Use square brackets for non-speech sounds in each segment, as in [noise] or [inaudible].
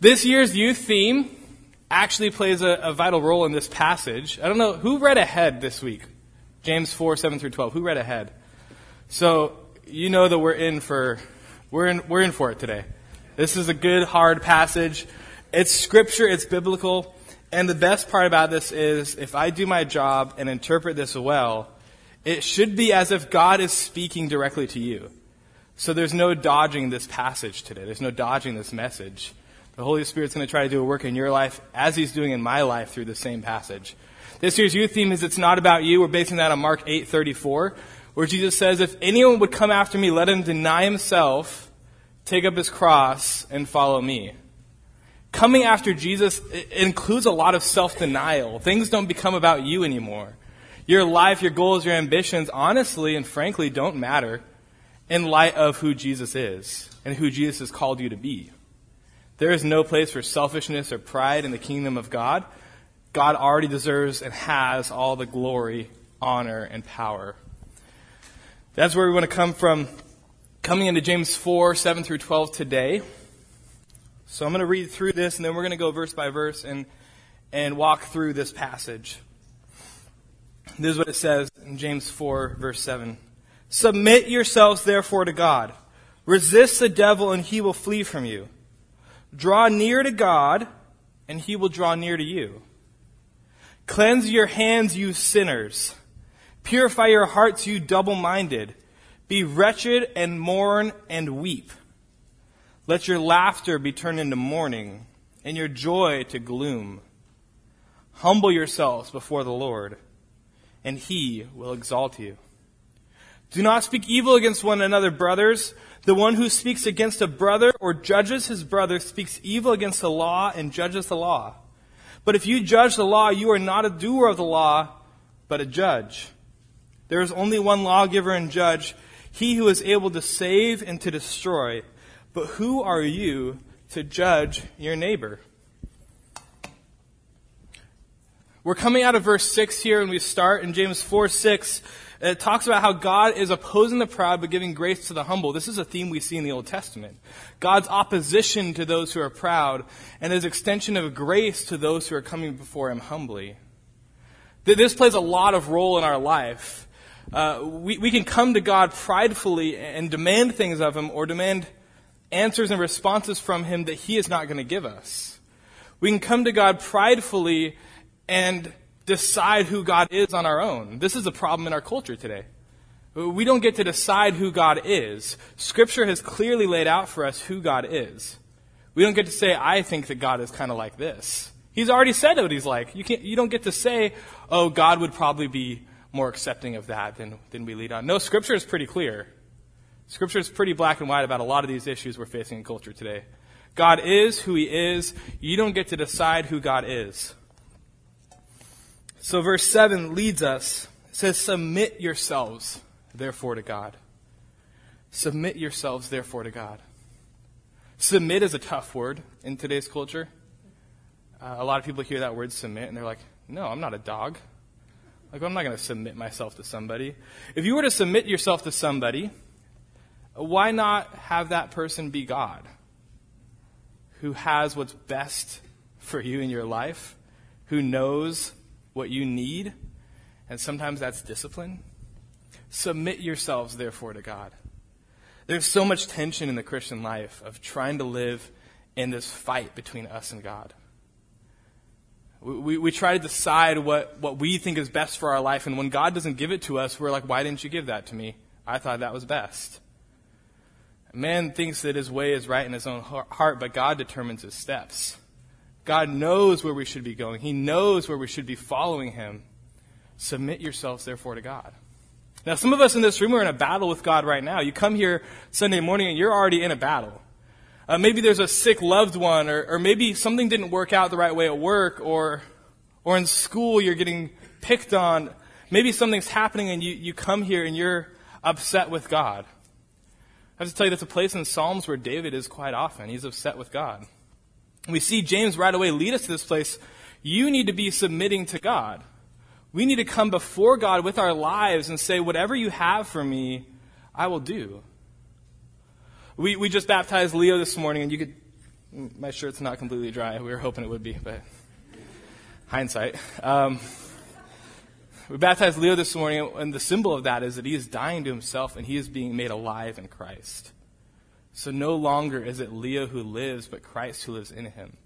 This year's youth theme actually plays a, a, vital role in this passage. I don't know who read ahead this week. James 4, 7 through 12. Who read ahead? So you know that we're in for we're in we're in for it today. This is a good hard passage. It's scripture, it's biblical, and the best part about this is if I do my job and interpret this well, it should be as if God is speaking directly to you. So there's no dodging this passage today. There's no dodging this message. The Holy Spirit's going to try to do a work in your life as He's doing in my life through the same passage. This year's youth theme is It's Not About You. We're basing that on Mark 8:34, where Jesus says, If anyone would come after me, let him deny himself, take up his cross, and follow me. Coming after Jesus includes a lot of self-denial. Things don't become about you anymore. Your life, your goals, your ambitions, honestly and frankly, don't matter in light of who Jesus is and who Jesus has called you to be. There is no place for selfishness or pride in the kingdom of God. God already deserves and has all the glory, honor, and power. That's where we want to come from, coming into James 4, 7 through 12 today. So I'm going to read through this, and then we're going to go verse by verse and, and walk through this passage. This is what it says in James 4, verse 7. Submit yourselves, therefore, to God. Resist the devil, and he will flee from you. Draw near to God, and he will draw near to you. Cleanse your hands, you sinners. Purify your hearts, you double minded. Be wretched and mourn and weep. Let your laughter be turned into mourning, and your joy to gloom. Humble yourselves before the Lord, and he will exalt you. Do not speak evil against one another, brothers. The one who speaks against a brother or judges his brother speaks evil against the law and judges the law. But if you judge the law, you are not a doer of the law, but a judge. There is only one lawgiver and judge, he who is able to save and to destroy. But who are you to judge your neighbor? We're coming out of verse 6 here, and we start in James 4 6. It talks about how God is opposing the proud but giving grace to the humble. This is a theme we see in the Old Testament. God's opposition to those who are proud and his extension of grace to those who are coming before him humbly. This plays a lot of role in our life. Uh, we, we can come to God pridefully and demand things of him or demand answers and responses from him that he is not going to give us. We can come to God pridefully and decide who God is on our own. This is a problem in our culture today. We don't get to decide who God is. Scripture has clearly laid out for us who God is. We don't get to say, I think that God is kind of like this. He's already said what he's like. You, can't, you don't get to say, oh, God would probably be more accepting of that than, than we lead on. No, Scripture is pretty clear. Scripture is pretty black and white about a lot of these issues we're facing in culture today. God is who he is. You don't get to decide who God is. So verse 7 leads us. It says, Submit yourselves, therefore, to God. Submit yourselves, therefore, to God. Submit is a tough word in today's culture. Uh, a lot of people hear that word submit and they're like, no, I'm not a dog. Like, I'm not going to submit myself to somebody. If you were to submit yourself to somebody, why not have that person be God? Who has what's best for you in your life? Who knows what you need, and sometimes that's discipline. Submit yourselves, therefore, to God. There's so much tension in the Christian life of trying to live in this fight between us and God. We, we, we, try to decide what, what we think is best for our life, and when God doesn't give it to us, we're like, why didn't you give that to me? I thought that was best. Man thinks that his way is right in his own heart, but God determines his steps. God knows where we should be going. He knows where we should be following Him. Submit yourselves, therefore, to God. Now, some of us in this room are in a battle with God right now. You come here Sunday morning and you're already in a battle. Uh, maybe there's a sick loved one, or, or maybe something didn't work out the right way at work, or, or in school you're getting picked on. Maybe something's happening and you, you come here and you're upset with God. I have to tell you, that's a place in Psalms where David is quite often. He's upset with God. We see James right away lead us to this place. You need to be submitting to God. We need to come before God with our lives and say, whatever you have for me, I will do. We, we just baptized Leo this morning, and you could My shirt's not completely dry. We were hoping it would be, but hindsight. Um, we baptized Leo this morning, and the symbol of that is that he is dying to himself and he is being made alive in Christ. So no longer is it Leo who lives, but Christ who lives in him.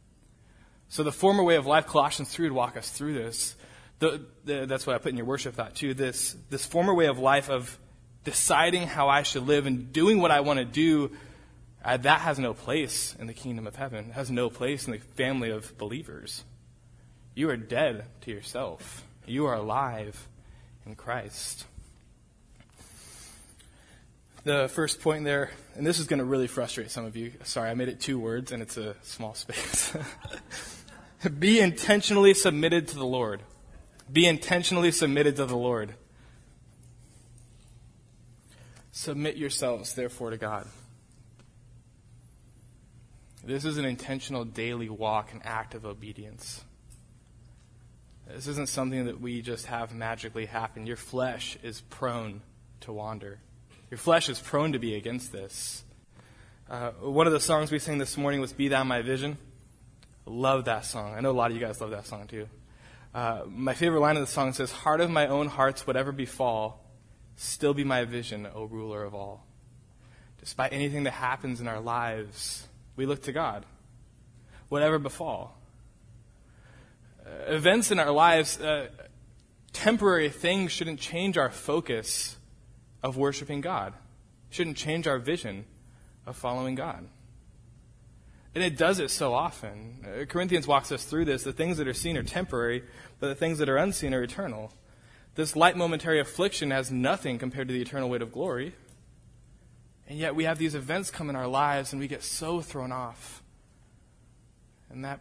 So the former way of life, Colossians 3 would walk us through this. The, the, that's what I put in your worship thought too. This, this former way of life of deciding how I should live and doing what I want to do, uh, that has no place in the kingdom of heaven. It has no place in the family of believers. You are dead to yourself. You are alive in Christ. The first point there, and this is going to really frustrate some of you. Sorry, I made it two words and it's a small [laughs] space. [laughs] Be intentionally submitted to the Lord. Be intentionally submitted to the Lord. Submit yourselves, therefore, to God. This is an intentional daily walk and act of obedience. This isn't something that we just have magically happen. Your flesh is prone to wander. Your flesh is prone to be against this. Uh, one of the songs we sang this morning was Be Thou My Vision. Love that song. I know a lot of you guys love that song too. Uh, my favorite line of the song says, Heart of my own hearts, whatever befall, still be my vision, O ruler of all. Despite anything that happens in our lives, we look to God. Whatever befall. Uh, events in our lives, uh, temporary things shouldn't change our focus of worshiping God, shouldn't change our vision of following God. And it does it so often. Uh, Corinthians walks us through this. The things that are seen are temporary, but the things that are unseen are eternal. This light momentary affliction has nothing compared to the eternal weight of glory. And yet we have these events come in our lives and we get so thrown off. And that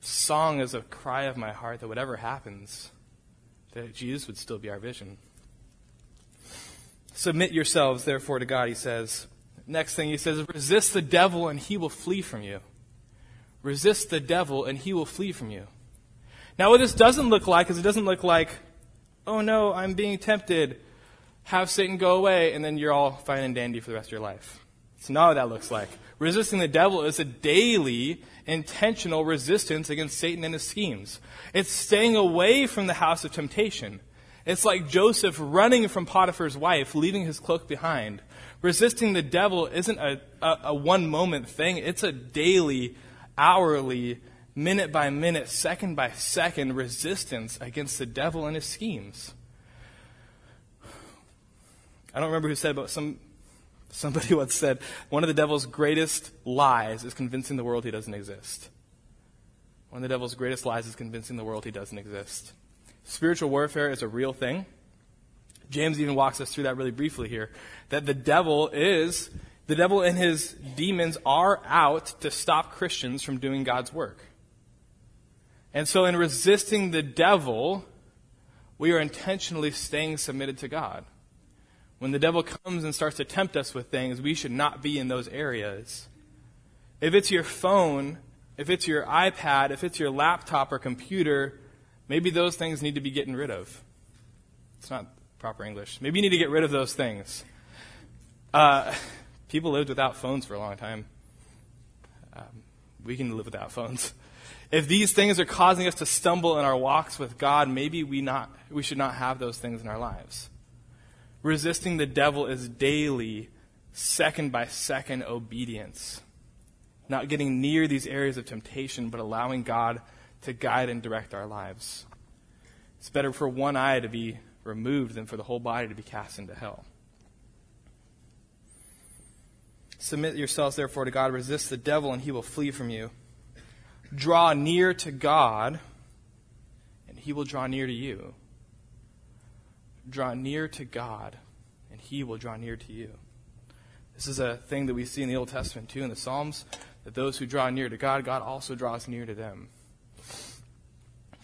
song is a cry of my heart that whatever happens, that Jesus would still be our vision. Submit yourselves, therefore, to God, he says. Next thing he says, resist the devil and he will flee from you. Resist the devil and he will flee from you. Now, what this doesn't look like is it doesn't look like, oh no, I'm being tempted. Have Satan go away, and then you're all fine and dandy for the rest of your life. It's not what that looks like. Resisting the devil is a daily, intentional resistance against Satan and his schemes. It's staying away from the house of temptation. It's like Joseph running from Potiphar's wife, leaving his cloak behind. Resisting the devil isn't a, a, a one moment thing, it's a daily, hourly, minute by minute, second by second resistance against the devil and his schemes. I don't remember who said, but some, somebody [laughs] once said, one of the devil's greatest lies is convincing the world he doesn't exist. One of the devil's greatest lies is convincing the world he doesn't exist. Spiritual warfare is a real thing. James even walks us through that really briefly here. That the devil is, the devil and his demons are out to stop Christians from doing God's work. And so in resisting the devil, we are intentionally staying submitted to God. When the devil comes and starts to tempt us with things, we should not be in those areas. If it's your phone, if it's your iPad, if it's your laptop or computer, maybe those things need to be getting rid of. It's not proper English. Maybe you need to get rid of those things. Uh, people lived without phones for a long time. Um, we can live without phones. If these things are causing us to stumble in our walks with God, maybe we, not, we should not have those things in our lives. Resisting the devil is daily, second by second obedience. Not getting near these areas of temptation, but allowing God to guide and direct our lives. It's better for one eye to be removed than for the whole body to be cast into hell. Submit yourselves, therefore, to God. Resist the devil, and he will flee from you. Draw near to God, and he will draw near to you. Draw near to God, and he will draw near to you. This is a thing that we see in the Old Testament, too, in the Psalms, that those who draw near to God, God also draws near to them.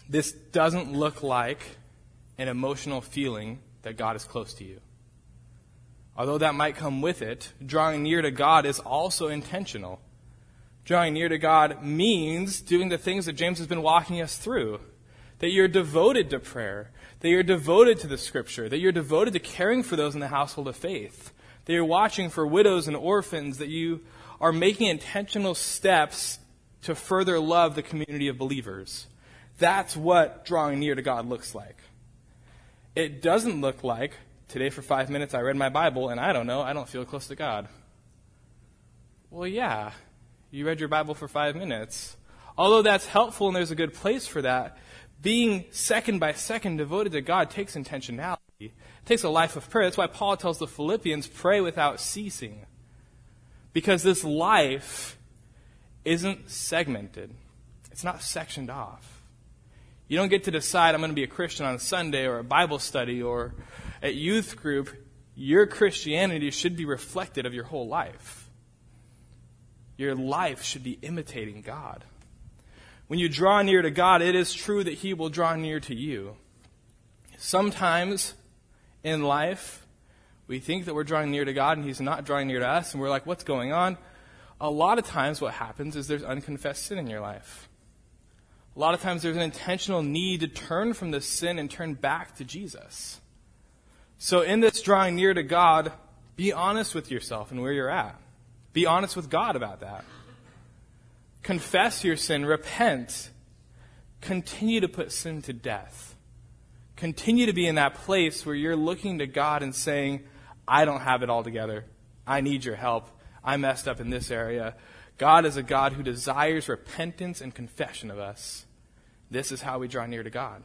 This doesn't look like an emotional feeling that God is close to you. Although that might come with it, drawing near to God is also intentional. Drawing near to God means doing the things that James has been walking us through. That you're devoted to prayer, that you're devoted to the scripture, that you're devoted to caring for those in the household of faith, that you're watching for widows and orphans, that you are making intentional steps to further love the community of believers. That's what drawing near to God looks like. It doesn't look like today for five minutes I read my Bible and I don't know, I don't feel close to God. Well, yeah, you read your Bible for five minutes. Although that's helpful and there's a good place for that, being second by second devoted to God takes intentionality. It takes a life of prayer. That's why Paul tells the Philippians, pray without ceasing. Because this life isn't segmented, it's not sectioned off. You don't get to decide, I'm going to be a Christian on Sunday or a Bible study or at youth group. Your Christianity should be reflected of your whole life. Your life should be imitating God. When you draw near to God, it is true that He will draw near to you. Sometimes in life, we think that we're drawing near to God and He's not drawing near to us, and we're like, what's going on? A lot of times, what happens is there's unconfessed sin in your life. A lot of times, there's an intentional need to turn from this sin and turn back to Jesus. So, in this drawing near to God, be honest with yourself and where you're at. Be honest with God about that. Confess your sin, repent, continue to put sin to death. Continue to be in that place where you're looking to God and saying, I don't have it all together. I need your help. I messed up in this area. God is a God who desires repentance and confession of us. This is how we draw near to God.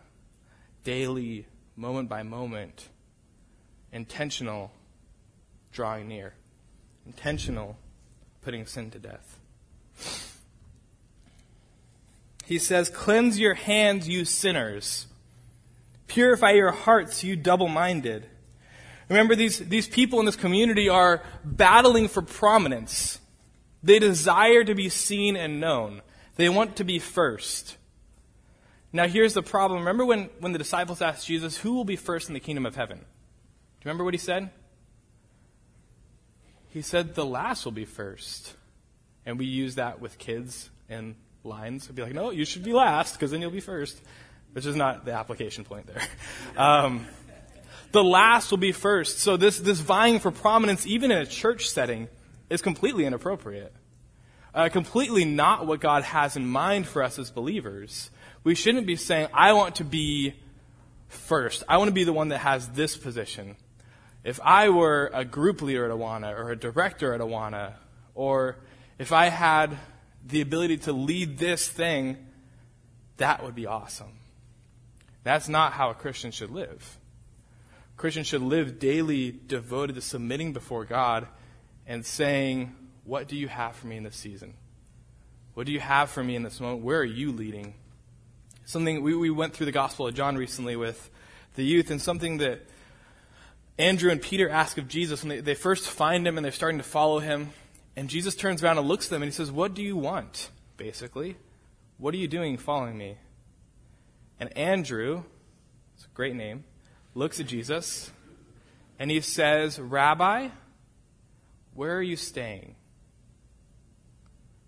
Daily, moment by moment, intentional drawing near, intentional putting sin to death. He says, Cleanse your hands, you sinners. Purify your hearts, you double minded. Remember, these, these people in this community are battling for prominence. They desire to be seen and known. They want to be first. Now, here's the problem. Remember when, when the disciples asked Jesus, Who will be first in the kingdom of heaven? Do you remember what he said? He said, The last will be first. And we use that with kids and lines. It'd be like, No, you should be last, because then you'll be first. Which is not the application point there. [laughs] Um, the last will be first. So this, this vying for prominence, even in a church setting, is completely inappropriate. Uh, completely not what God has in mind for us as believers. We shouldn't be saying, I want to be first. I want to be the one that has this position. If I were a group leader at Awana or a director at Awana, or if I had the ability to lead this thing, that would be awesome. That's not how a Christian should live. Christians should live daily devoted to submitting before God and saying, What do you have for me in this season? What do you have for me in this moment? Where are you leading? Something we, we went through the Gospel of John recently with the youth, and something that Andrew and Peter ask of Jesus when they, they first find him and they're starting to follow him. And Jesus turns around and looks at them and he says, What do you want? Basically, what are you doing following me? And Andrew, it's a great name, looks at Jesus and he says, Rabbi, where are you staying?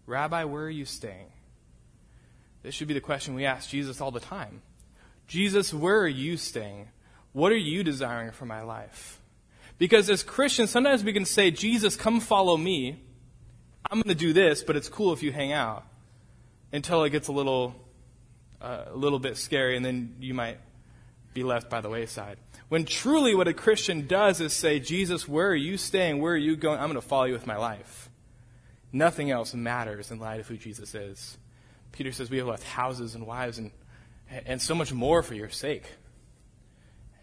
Rabbi, where are you staying? This should be the question we ask Jesus all the time. Jesus, where are you staying? What are you desiring for my life? Because as Christians, sometimes we can say, Jesus, come follow me. I'm going to do this, but it's cool if you hang out. Until it gets a little, uh, a little bit scary, and then you might be left by the wayside. When truly what a Christian does is say, Jesus, where are you staying? Where are you going? I'm going to follow you with my life. Nothing else matters in light of who Jesus is. Peter says, We have left houses and wives and, and so much more for your sake.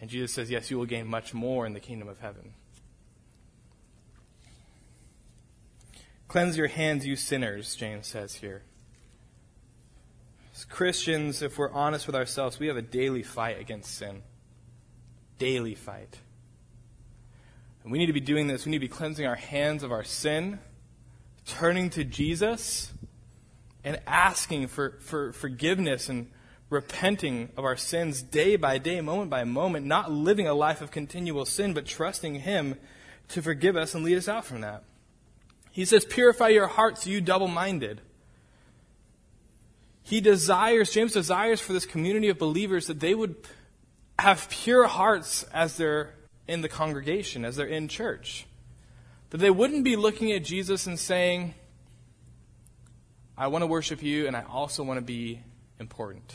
And Jesus says, Yes, you will gain much more in the kingdom of heaven. Cleanse your hands, you sinners, James says here. As Christians, if we're honest with ourselves, we have a daily fight against sin. Daily fight. And we need to be doing this. We need to be cleansing our hands of our sin, turning to Jesus, and asking for, for forgiveness and repenting of our sins day by day, moment by moment, not living a life of continual sin, but trusting Him to forgive us and lead us out from that. He says, Purify your hearts, you double minded. He desires, James desires for this community of believers that they would have pure hearts as they're in the congregation, as they're in church. That they wouldn't be looking at Jesus and saying, I want to worship you, and I also want to be important.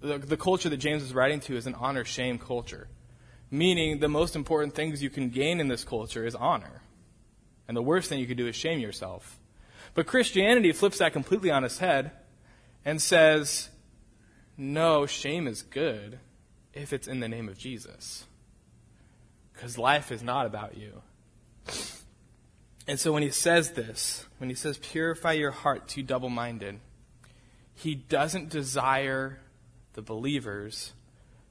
The, the culture that James is writing to is an honor shame culture, meaning the most important things you can gain in this culture is honor. And the worst thing you can do is shame yourself. But Christianity flips that completely on its head and says, no, shame is good if it's in the name of Jesus. Because life is not about you. And so when he says this, when he says, purify your heart to double minded, he doesn't desire the believers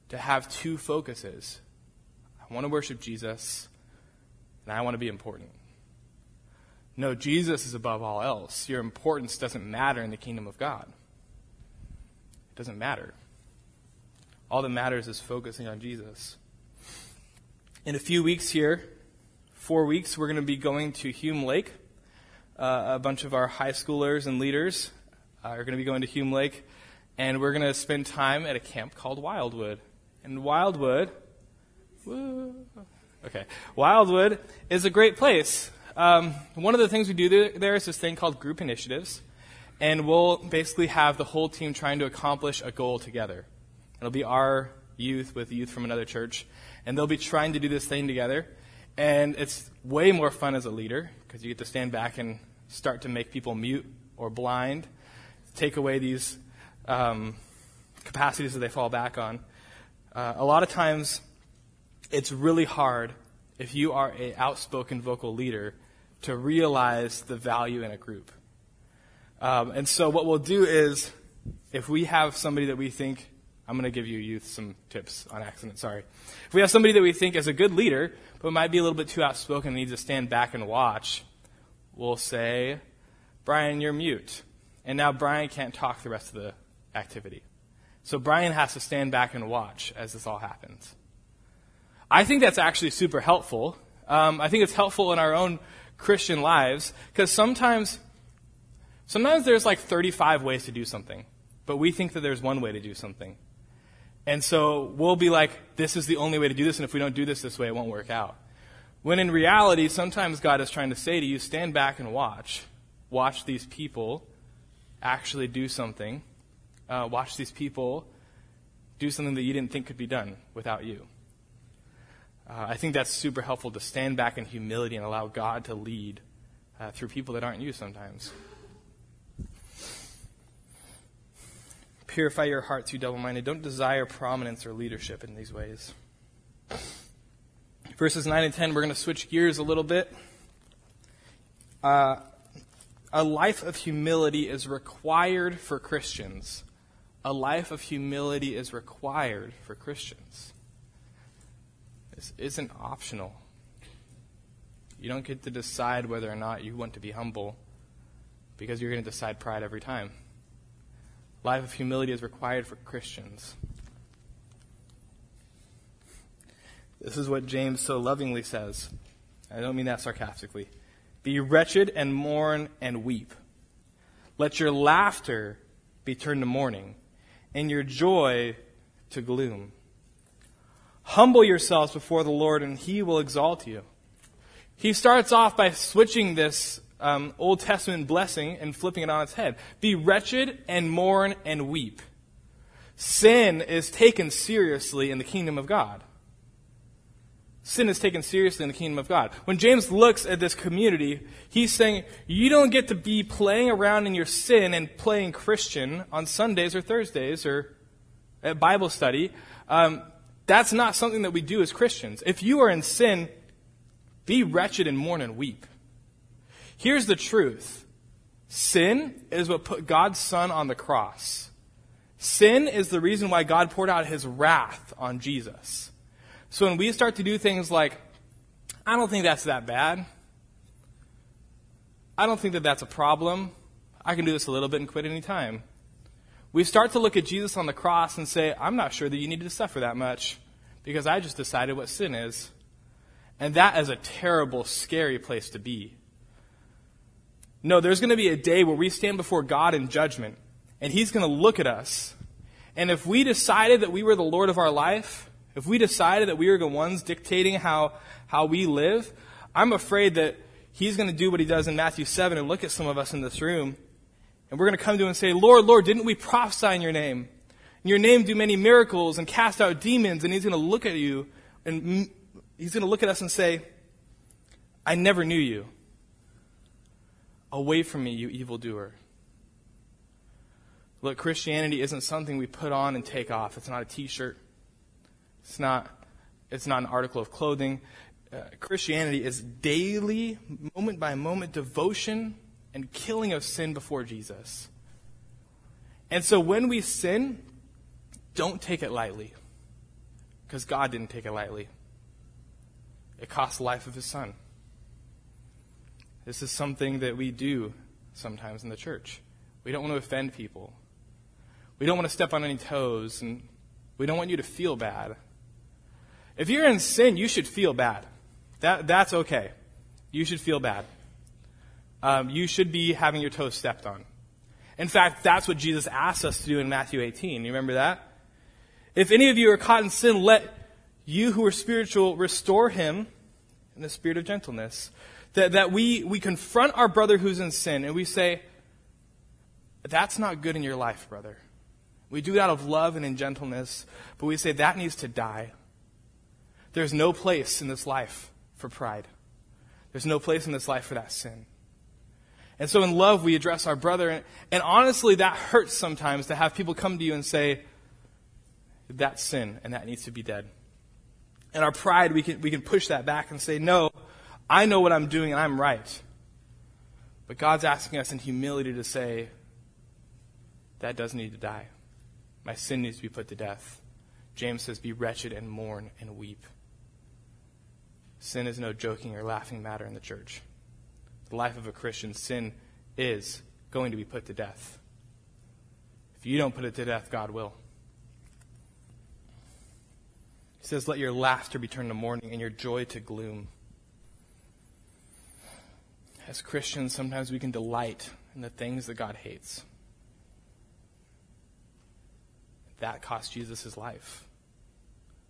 to have two focuses. I want to worship Jesus, and I want to be important. No, Jesus is above all else. Your importance doesn't matter in the kingdom of God. It doesn't matter. All that matters is focusing on Jesus. In a few weeks here, four weeks, we're going to be going to Hume Lake. Uh, a bunch of our high schoolers and leaders uh, are going to be going to Hume Lake, and we're going to spend time at a camp called Wildwood. And Wildwood, woo, okay, Wildwood is a great place. Um, one of the things we do there is this thing called group initiatives, and we'll basically have the whole team trying to accomplish a goal together. It'll be our youth with youth from another church, and they'll be trying to do this thing together. And it's way more fun as a leader because you get to stand back and start to make people mute or blind, take away these um, capacities that they fall back on. Uh, a lot of times, it's really hard if you are an outspoken vocal leader to realize the value in a group. Um, and so, what we'll do is, if we have somebody that we think I'm going to give you youth some tips on accident, sorry. If we have somebody that we think is a good leader, but might be a little bit too outspoken and needs to stand back and watch, we'll say, Brian, you're mute. And now Brian can't talk the rest of the activity. So Brian has to stand back and watch as this all happens. I think that's actually super helpful. Um, I think it's helpful in our own Christian lives because sometimes, sometimes there's like 35 ways to do something, but we think that there's one way to do something. And so we'll be like, this is the only way to do this, and if we don't do this this way, it won't work out. When in reality, sometimes God is trying to say to you, stand back and watch. Watch these people actually do something. Uh, watch these people do something that you didn't think could be done without you. Uh, I think that's super helpful to stand back in humility and allow God to lead uh, through people that aren't you sometimes. Purify your hearts, you double minded. Don't desire prominence or leadership in these ways. Verses 9 and 10, we're going to switch gears a little bit. Uh, a life of humility is required for Christians. A life of humility is required for Christians. This isn't optional. You don't get to decide whether or not you want to be humble because you're going to decide pride every time. Life of humility is required for Christians. This is what James so lovingly says. I don't mean that sarcastically. Be wretched and mourn and weep. Let your laughter be turned to mourning, and your joy to gloom. Humble yourselves before the Lord, and he will exalt you. He starts off by switching this um, Old Testament blessing and flipping it on its head. Be wretched and mourn and weep. Sin is taken seriously in the kingdom of God. Sin is taken seriously in the kingdom of God. When James looks at this community, he's saying, you don't get to be playing around in your sin and playing Christian on Sundays or Thursdays or at Bible study. Um, that's not something that we do as Christians. If you are in sin, be wretched and mourn and weep. Here's the truth sin is what put God's Son on the cross. Sin is the reason why God poured out his wrath on Jesus. So when we start to do things like, I don't think that's that bad. I don't think that that's a problem. I can do this a little bit and quit any time. We start to look at Jesus on the cross and say, I'm not sure that you needed to suffer that much because I just decided what sin is. And that is a terrible, scary place to be. No, there's going to be a day where we stand before God in judgment, and He's going to look at us. And if we decided that we were the Lord of our life, if we decided that we were the ones dictating how, how we live, I'm afraid that He's going to do what he does in Matthew 7 and look at some of us in this room. And we're going to come to him and say, Lord, Lord, didn't we prophesy in your name? In your name do many miracles and cast out demons. And he's going to look at you and he's going to look at us and say, I never knew you. Away from me, you evildoer. Look, Christianity isn't something we put on and take off. It's not a t-shirt. It's not, it's not an article of clothing. Uh, Christianity is daily, moment by moment devotion and killing of sin before Jesus. And so when we sin, don't take it lightly. Because God didn't take it lightly. It cost the life of his son. This is something that we do sometimes in the church. We don't want to offend people. We don't want to step on any toes, and we don't want you to feel bad. If you're in sin, you should feel bad. That, that's okay. You should feel bad. Um, you should be having your toes stepped on. In fact, that's what Jesus asked us to do in Matthew 18. You remember that? If any of you are caught in sin, let you who are spiritual restore him in the spirit of gentleness. That, that we, we confront our brother who's in sin and we say, That's not good in your life, brother. We do it out of love and in gentleness, but we say that needs to die. There's no place in this life for pride. There's no place in this life for that sin. And so in love, we address our brother. And, and honestly, that hurts sometimes to have people come to you and say, that's sin and that needs to be dead. And our pride, we can, we can push that back and say, no, I know what I'm doing and I'm right. But God's asking us in humility to say, that does need to die. My sin needs to be put to death. James says, be wretched and mourn and weep. Sin is no joking or laughing matter in the church. The life of a Christian, sin is going to be put to death. If you don't put it to death, God will. He says, Let your laughter be turned to mourning and your joy to gloom. As Christians, sometimes we can delight in the things that God hates. That cost Jesus his life.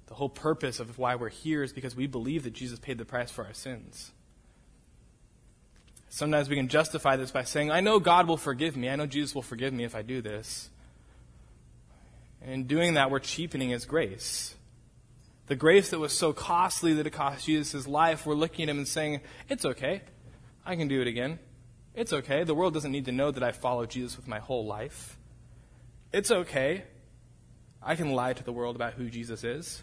The whole purpose of why we're here is because we believe that Jesus paid the price for our sins. Sometimes we can justify this by saying, I know God will forgive me. I know Jesus will forgive me if I do this. And in doing that, we're cheapening his grace. The grace that was so costly that it cost Jesus his life, we're looking at him and saying, It's okay. I can do it again. It's okay. The world doesn't need to know that I follow Jesus with my whole life. It's okay. I can lie to the world about who Jesus is.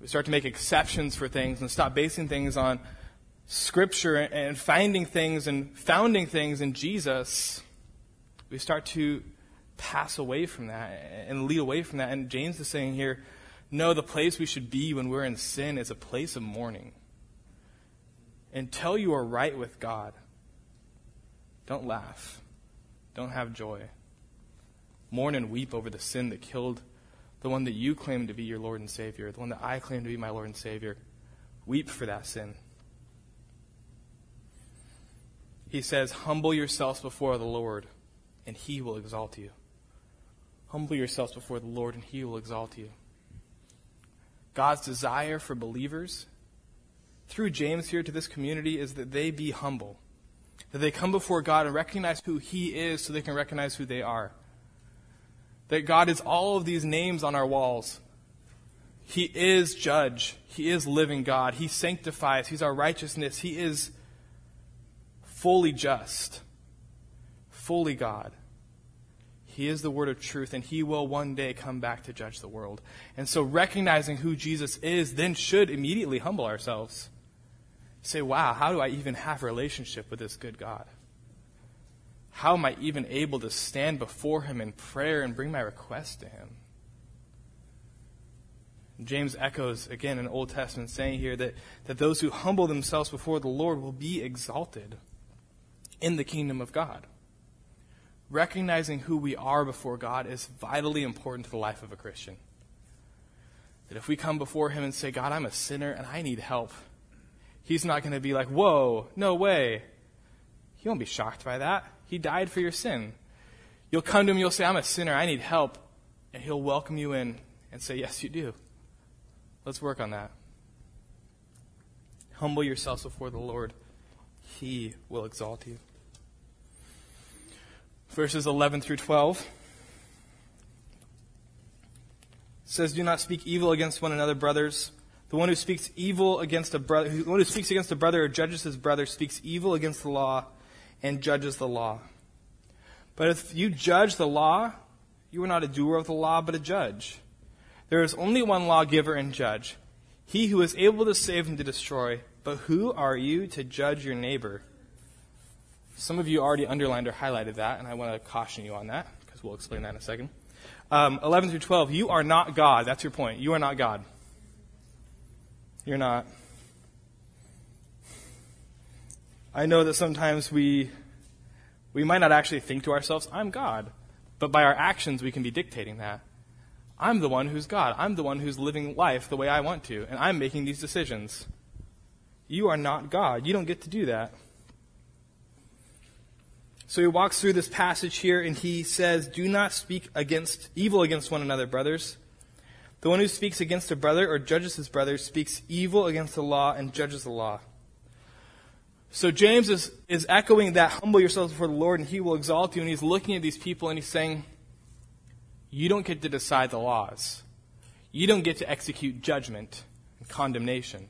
We start to make exceptions for things and stop basing things on Scripture and finding things and founding things in Jesus. We start to pass away from that and lead away from that. And James is saying here, no, the place we should be when we're in sin is a place of mourning. Until you are right with God, don't laugh. Don't have joy. Mourn and weep over the sin that killed the one that you claim to be your Lord and Savior, the one that I claim to be my Lord and Savior. Weep for that sin. He says, Humble yourselves before the Lord, and he will exalt you. Humble yourselves before the Lord, and he will exalt you. God's desire for believers through James here to this community is that they be humble. That they come before God and recognize who he is so they can recognize who they are that God is all of these names on our walls. He is judge. He is living God. He sanctifies. He's our righteousness. He is fully just, fully God. He is the word of truth, and he will one day come back to judge the world. And so, recognizing who Jesus is then should immediately humble ourselves. Say, wow, how do I even have a relationship with this good God? how am I even able to stand before him in prayer and bring my request to him? James echoes again an Old Testament saying here that, that those who humble themselves before the Lord will be exalted in the kingdom of God. Recognizing who we are before God is vitally important to the life of a Christian. That if we come before Him and say, God, I'm a sinner and I need help, He's not going to be like, whoa, no way. He won't be shocked by that. He died for your sin. You'll come to him, you'll say, I'm a sinner, I need help. And he'll welcome you in and say, Yes, you do. Let's work on that. Humble yourselves before the Lord, he will exalt you. Verses 11 through 12 says, Do not speak evil against one another, brothers. The one who speaks evil against a brother, the one who speaks against a brother or judges his brother speaks evil against the law and judges the law. But if you judge the law, you are not a doer of the law, but a judge. There is only one lawgiver and judge, he who is able to save and to destroy. But who are you to judge your neighbor? Some of you already underlined or highlighted that, and I want to caution you on that, because we'll explain that in a second. Um, 11 through 12, you are not God. That's your point. You are not God. You're not. I know that sometimes we, we might not actually think to ourselves, I'm God. But by our actions, we can be dictating that. I'm the one who's God. I'm the one who's living life the way I want to, and I'm making these decisions. You are not God. You don't get to do that. So he walks through this passage here and he says, Do not speak against evil against one another, brothers. The one who speaks against a brother or judges his brother speaks evil against the law and judges the law. So James is, is echoing that humble yourselves before the Lord and he will exalt you. And he's looking at these people and he's saying, You don't get to decide the laws. You don't get to execute judgment and condemnation.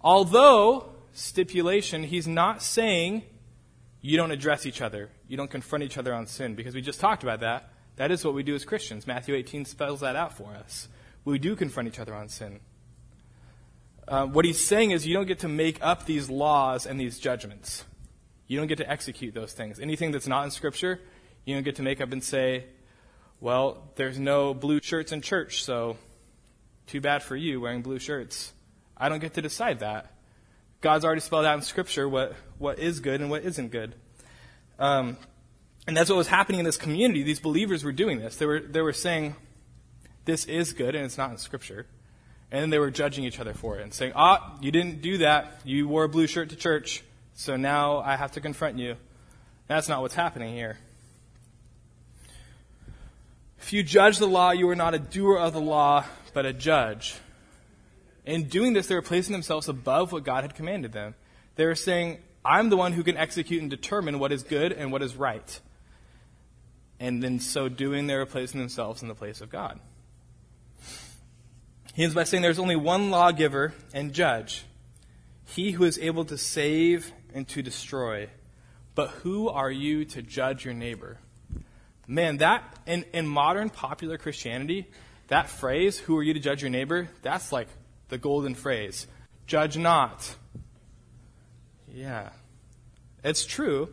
Although, stipulation, he's not saying you don't address each other. You don't confront each other on sin, because we just talked about that. That is what we do as Christians. Matthew 18 spells that out for us. We do confront each other on sin. Uh, what he's saying is you don't get to make up these laws and these judgments. You don't get to execute those things. Anything that's not in Scripture, you don't get to make up and say, well, there's no blue shirts in church, so too bad for you wearing blue shirts. I don't get to decide that. God's already spelled out in Scripture what, what is good and what isn't good. Um, and that's what was happening in this community. These believers were doing this. They were, they were saying, this is good and it's not in Scripture. And then they were judging each other for it and saying, ah, you didn't do that. You wore a blue shirt to church, so now I have to confront you. That's not what's happening here. If you judge the law, you are not a doer of the law, but a judge. In doing this, they were placing themselves above what God had commanded them. They were saying, I'm the one who can execute and determine what is good and what is right. And in so doing, they were placing themselves in the place of God. He ends by saying there's only one lawgiver and judge, he who is able to save and to destroy. But who are you to judge your neighbor? Man, that, in, in modern popular Christianity, that phrase, who are you to judge your neighbor, that's like the golden phrase judge not. Yeah. It's true,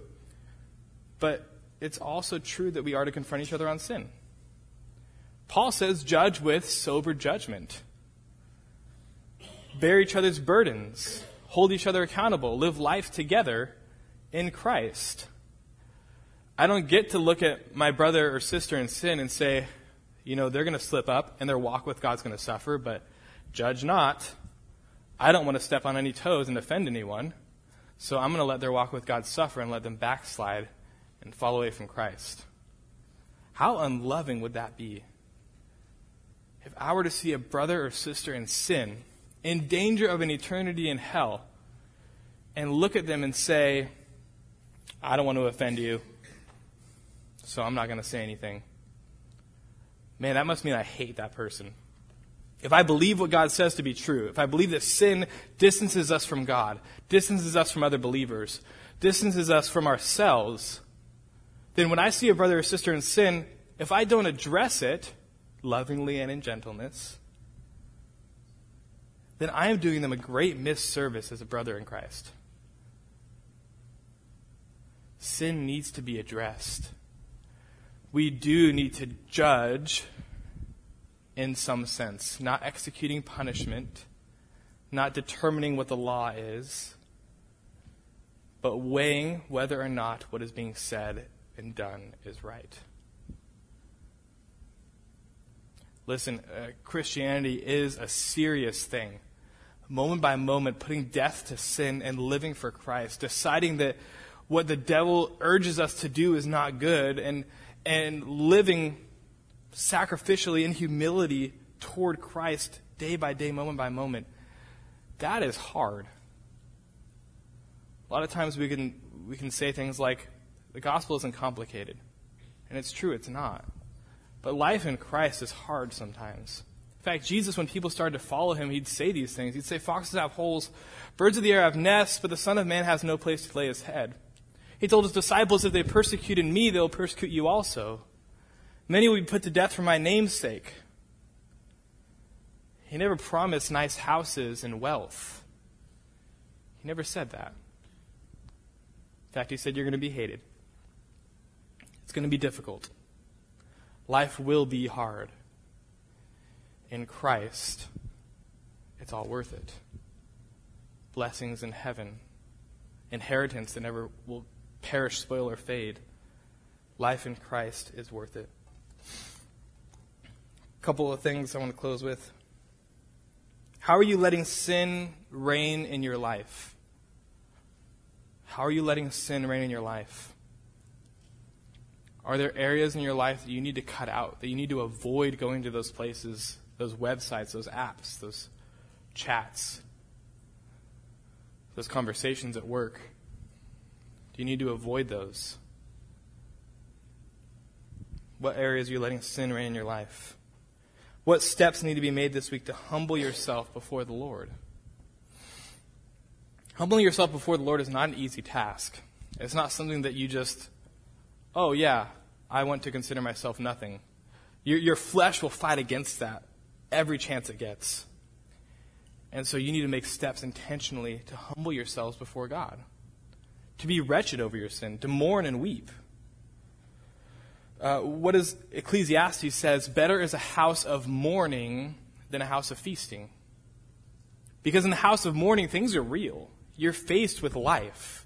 but it's also true that we are to confront each other on sin. Paul says, judge with sober judgment. Bear each other's burdens. Hold each other accountable. Live life together in Christ. I don't get to look at my brother or sister in sin and say, you know, they're going to slip up and their walk with God's going to suffer, but Judge not. I don't want to step on any toes and offend anyone. So I'm going to let their walk with God suffer and let them backslide and fall away from Christ. How unloving would that be? If I were to see a brother or sister in sin, in danger of an eternity in hell, and look at them and say, I don't want to offend you, so I'm not going to say anything. Man, that must mean I hate that person. If I believe what God says to be true, if I believe that sin distances us from God, distances us from other believers, distances us from ourselves, then when I see a brother or sister in sin, if I don't address it lovingly and in gentleness, then I am doing them a great misservice as a brother in Christ. Sin needs to be addressed. We do need to judge in some sense, not executing punishment, not determining what the law is, but weighing whether or not what is being said and done is right. Listen, uh, Christianity is a serious thing. Moment by moment, putting death to sin and living for Christ, deciding that what the devil urges us to do is not good, and, and living sacrificially in humility toward Christ day by day, moment by moment, that is hard. A lot of times we can, we can say things like, the gospel isn't complicated. And it's true, it's not. But life in Christ is hard sometimes. In fact, Jesus, when people started to follow him, he'd say these things. He'd say, Foxes have holes, birds of the air have nests, but the Son of Man has no place to lay his head. He told his disciples, If they persecuted me, they'll persecute you also. Many will be put to death for my name's sake. He never promised nice houses and wealth. He never said that. In fact, he said, You're going to be hated. It's going to be difficult. Life will be hard. In Christ, it's all worth it. Blessings in heaven, inheritance that never will perish, spoil, or fade. Life in Christ is worth it. Couple of things I want to close with. How are you letting sin reign in your life? How are you letting sin reign in your life? Are there areas in your life that you need to cut out, that you need to avoid going to those places, those websites, those apps, those chats, those conversations at work? Do you need to avoid those? What areas are you letting sin reign in your life? What steps need to be made this week to humble yourself before the Lord? Humbling yourself before the Lord is not an easy task. It's not something that you just, oh, yeah, I want to consider myself nothing. Your, your flesh will fight against that every chance it gets. And so you need to make steps intentionally to humble yourselves before God, to be wretched over your sin, to mourn and weep. Uh, what is Ecclesiastes says, better is a house of mourning than a house of feasting. Because in the house of mourning, things are real you're faced with life.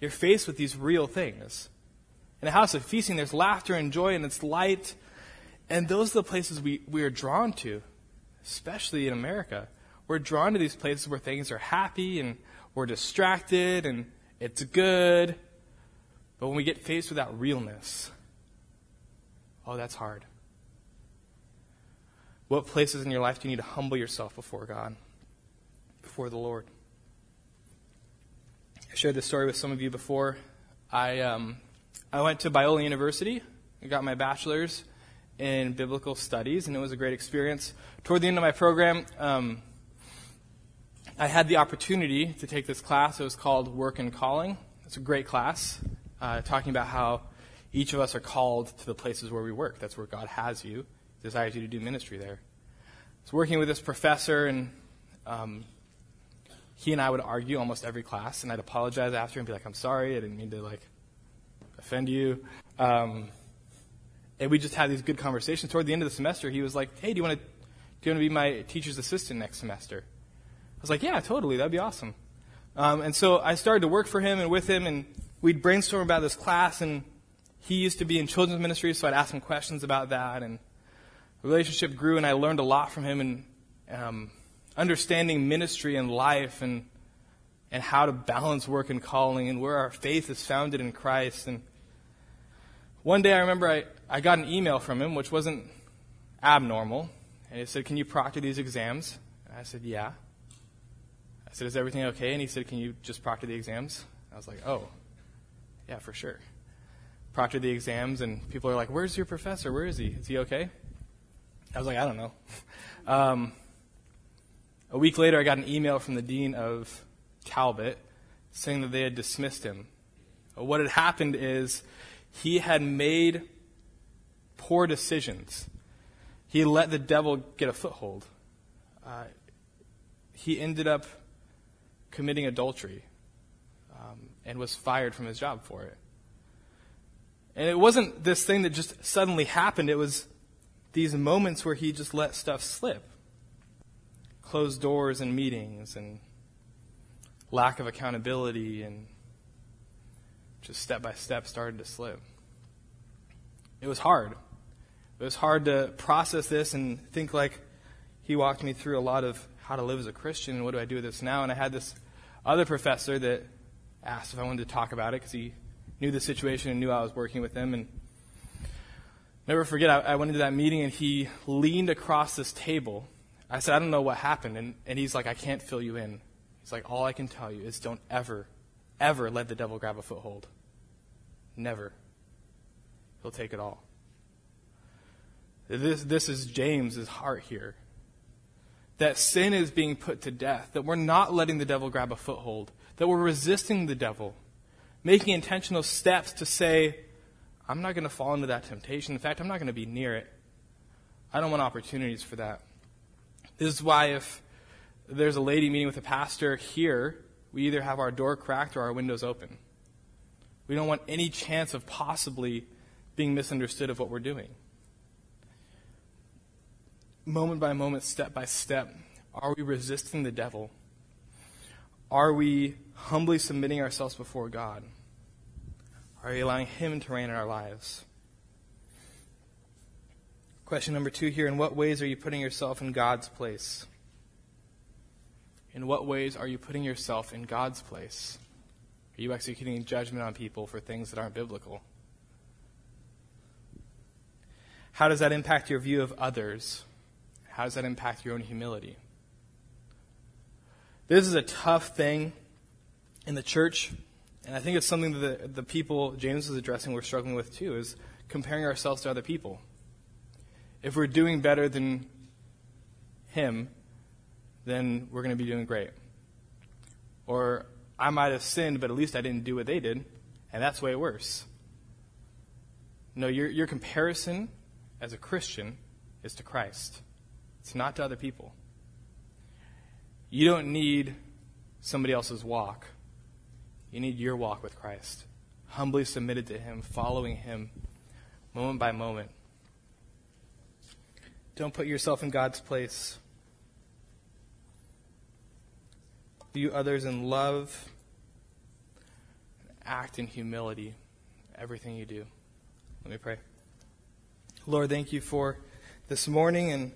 You're faced with these real things. In the house of feasting, there's laughter and joy and it's light. And those are the places we, we are drawn to, especially in America. We're drawn to these places where things are happy and we're distracted and it's good. But when we get faced with that realness, oh, that's hard. What places in your life do you need to humble yourself before God, before the Lord? I shared this story with some of you before. I, um, I went to Biola University. I got my bachelor's in biblical studies, and it was a great experience. Toward the end of my program, um, I had the opportunity to take this class. It was called Work and Calling. It's a great class, uh, talking about how each of us are called to the places where we work. That's where God has you, desires you to do ministry there. I was working with this professor, and um, he and I would argue almost every class, and I'd apologize after and be like, I'm sorry, I didn't mean to like offend you. Um, and we just had these good conversations. Toward the end of the semester, he was like, Hey, do you want to do you want to be my teacher's assistant next semester? I was like, Yeah, totally, that'd be awesome. Um, and so I started to work for him and with him, and we'd brainstorm about this class. And he used to be in children's ministry, so I'd ask him questions about that, and the relationship grew, and I learned a lot from him. And um, understanding ministry and life and, and how to balance work and calling and where our faith is founded in Christ. And one day I remember I, I got an email from him, which wasn't abnormal. And he said, Can you proctor these exams? And I said, Yeah. I said, Is everything okay? And he said, Can you just proctor the exams? I was like, Oh, yeah, for sure. Proctor the exams, and people are like, Where's your professor? Where is he? Is he okay? I was like, I don't know. [laughs] Um, a week later, I got an email from the dean of Talbot saying that they had dismissed him. What had happened is he had made poor decisions. He let the devil get a foothold. Uh, he ended up committing adultery um, and was fired from his job for it. And it wasn't this thing that just suddenly happened, it was these moments where he just let stuff slip closed doors and meetings and lack of accountability and just step by step started to slip. It was hard. It was hard to process this and think like he walked me through a lot of how to live as a Christian and what do I do with this now. And I had this other professor that asked if I wanted to talk about it because he knew the situation and knew I was working with him. And never forget, I, I went into that meeting and he leaned across this table I said, I don't know what happened. And, and he's like, I can't fill you in. He's like, all I can tell you is don't ever ever let the devil grab a foothold. Never. He'll take it all. This, this is James's heart here. That sin is being put to death, that we're not letting the devil grab a foothold, that we're resisting the devil, making intentional steps to say, I'm not going to fall into that temptation. In fact, I'm not going to be near it. I don't want opportunities for that. This is why if there's a lady meeting with a pastor here, we either have our door cracked or our windows open. We don't want any chance of possibly being misunderstood of what we're doing. Moment by moment, step by step, are we resisting the devil? Are we humbly submitting ourselves before God? Are we allowing Him to reign in our lives? Question number two here In what ways are you putting yourself in God's place? In what ways are you putting yourself in God's place? Are you executing judgment on people for things that aren't biblical? How does that impact your view of others? How does that impact your own humility? This is a tough thing in the church, and I think it's something that the, the people James is addressing we're struggling with too, is comparing ourselves to other people. If we're doing better than him, then we're going to be doing great. Or I might have sinned, but at least I didn't do what they did, and that's way worse. No, your, your comparison as a Christian is to Christ. It's not to other people. You don't need somebody else's walk. You need your walk with Christ. Humbly submitted to Him, following Him moment by moment. Don't put yourself in God's place. view others in love, act in humility, everything you do. Let me pray. Lord, thank you for this morning and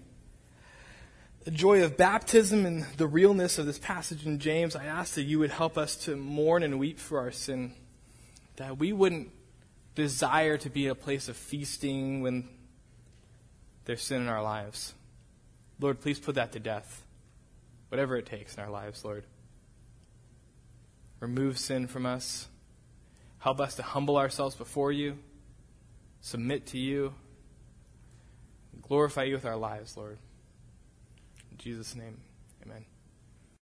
the joy of baptism and the realness of this passage in James. I ask that you would help us to mourn and weep for our sin, that we wouldn't desire to be a place of feasting when there's sin in our lives. Lord, please put that to death, whatever it takes in our lives, Lord. Remove sin from us. Help us to humble ourselves before you, submit to you, glorify you with our lives, Lord. Jesus' name.